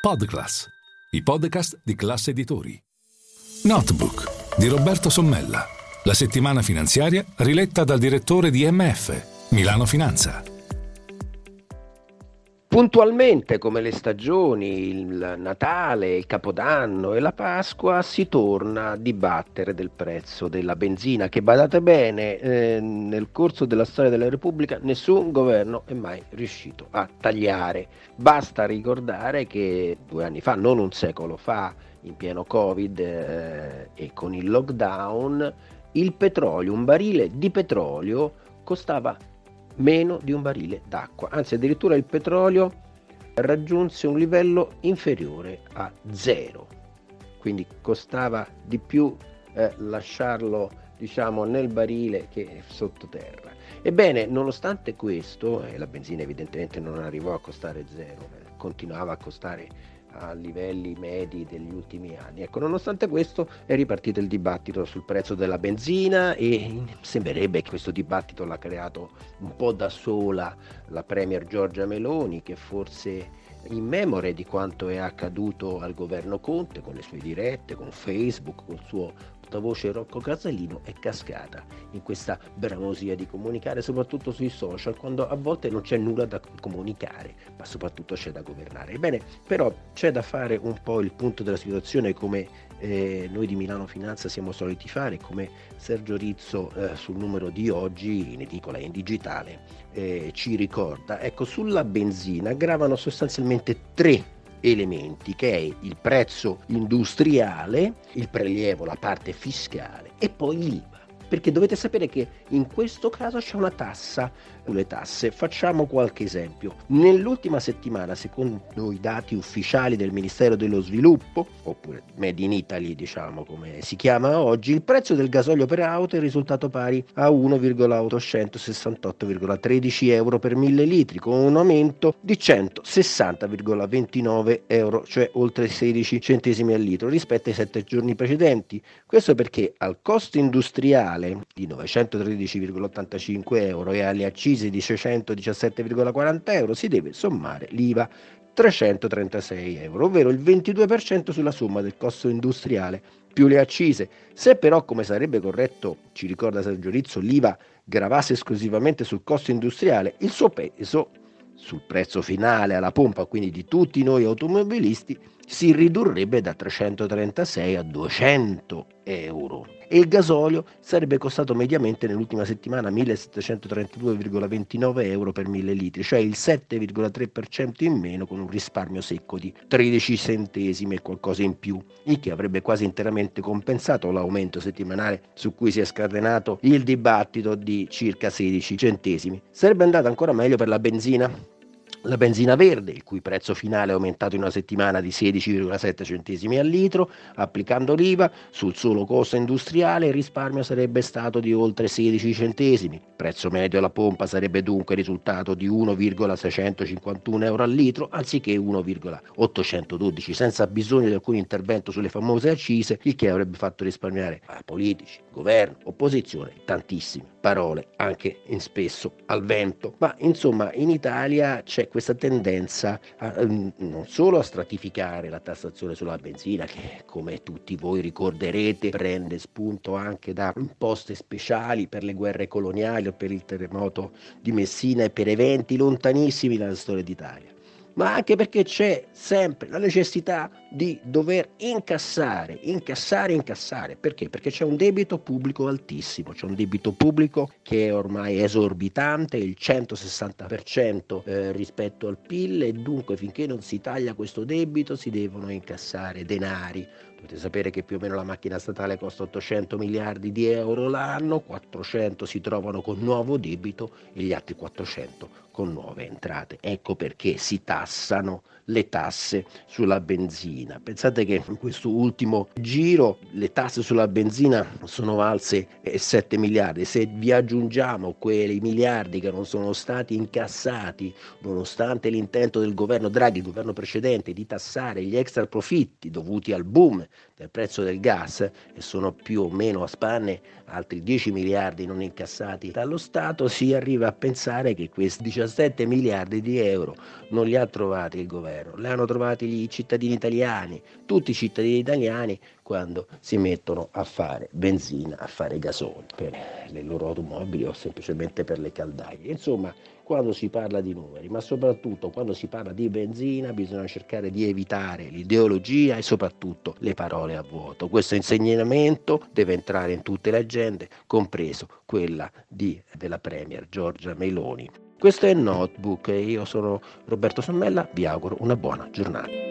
Podclass, i podcast di classe editori. Notebook di Roberto Sommella, la settimana finanziaria riletta dal direttore di MF, Milano Finanza. Puntualmente, come le stagioni, il Natale, il Capodanno e la Pasqua, si torna a dibattere del prezzo della benzina, che badate bene, eh, nel corso della storia della Repubblica nessun governo è mai riuscito a tagliare. Basta ricordare che due anni fa, non un secolo fa, in pieno Covid eh, e con il lockdown, il petrolio, un barile di petrolio costava meno di un barile d'acqua, anzi addirittura il petrolio raggiunse un livello inferiore a zero, quindi costava di più eh, lasciarlo diciamo nel barile che sottoterra. Ebbene, nonostante questo, eh, la benzina evidentemente non arrivò a costare zero, eh, continuava a costare a livelli medi degli ultimi anni. Ecco, nonostante questo è ripartito il dibattito sul prezzo della benzina e sembrerebbe che questo dibattito l'ha creato un po' da sola la Premier Giorgia Meloni che forse in memoria di quanto è accaduto al governo Conte con le sue dirette, con Facebook, con il suo portavoce Rocco Casalino è cascata in questa bramosia di comunicare, soprattutto sui social, quando a volte non c'è nulla da comunicare, ma soprattutto c'è da governare. Ebbene, però c'è da fare un po' il punto della situazione come eh, noi di Milano Finanza siamo soliti fare, come Sergio Rizzo eh, sul numero di oggi in edicola e in digitale eh, ci ricorda. Ecco, sulla benzina gravano sostanzialmente tre elementi che è il prezzo industriale, il prelievo, la parte fiscale e poi perché dovete sapere che in questo caso c'è una tassa sulle tasse. Facciamo qualche esempio. Nell'ultima settimana, secondo i dati ufficiali del Ministero dello Sviluppo, oppure Made in Italy, diciamo come si chiama oggi, il prezzo del gasolio per auto è risultato pari a 1,868,13 euro per mille litri, con un aumento di 160,29 euro, cioè oltre 16 centesimi al litro rispetto ai sette giorni precedenti. Questo perché al costo industriale totale di 913,85 euro e alle accise di 617,40 euro si deve sommare l'IVA 336 euro, ovvero il 22% sulla somma del costo industriale più le accise. Se però, come sarebbe corretto, ci ricorda Sergio Rizzo, l'IVA gravasse esclusivamente sul costo industriale, il suo peso sul prezzo finale alla pompa, quindi di tutti noi automobilisti, si ridurrebbe da 336 a 200 euro e il gasolio sarebbe costato mediamente nell'ultima settimana 1732,29 euro per 1000 litri, cioè il 7,3% in meno con un risparmio secco di 13 centesimi e qualcosa in più, il che avrebbe quasi interamente compensato l'aumento settimanale su cui si è scatenato il dibattito di circa 16 centesimi. Sarebbe andato ancora meglio per la benzina? La benzina verde, il cui prezzo finale è aumentato in una settimana di 16,7 centesimi al litro, applicando l'IVA sul solo costo industriale il risparmio sarebbe stato di oltre 16 centesimi. Il prezzo medio alla pompa sarebbe dunque risultato di 1,651 euro al litro anziché 1,812, senza bisogno di alcun intervento sulle famose accise, il che avrebbe fatto risparmiare a politici, governo, opposizione tantissime parole, anche in spesso al vento. Ma insomma in Italia c'è questa tendenza a, ehm, non solo a stratificare la tassazione sulla benzina, che come tutti voi ricorderete prende spunto anche da imposte speciali per le guerre coloniali o per il terremoto di Messina e per eventi lontanissimi nella storia d'Italia ma anche perché c'è sempre la necessità di dover incassare, incassare, incassare. Perché? Perché c'è un debito pubblico altissimo, c'è un debito pubblico che è ormai esorbitante, il 160% eh, rispetto al PIL e dunque finché non si taglia questo debito si devono incassare denari. Dovete sapere che più o meno la macchina statale costa 800 miliardi di euro l'anno, 400 si trovano con nuovo debito e gli altri 400 con nuove entrate. Ecco perché si tassano le tasse sulla benzina. Pensate che in questo ultimo giro le tasse sulla benzina sono valse 7 miliardi. Se vi aggiungiamo quei miliardi che non sono stati incassati, nonostante l'intento del governo Draghi, il governo precedente, di tassare gli extra profitti dovuti al boom del prezzo del gas, e sono più o meno a spanne altri 10 miliardi non incassati dallo Stato, si arriva a pensare che questi 17 miliardi di euro non li ha trovate il governo? Le hanno trovate i cittadini italiani, tutti i cittadini italiani quando si mettono a fare benzina, a fare gasolio per le loro automobili o semplicemente per le caldaie. Insomma, quando si parla di numeri, ma soprattutto quando si parla di benzina, bisogna cercare di evitare l'ideologia e soprattutto le parole a vuoto. Questo insegnamento deve entrare in tutte le agende, compreso quella di, della Premier Giorgia Meloni. Questo è Notebook e io sono Roberto Sommella, vi auguro una buona giornata.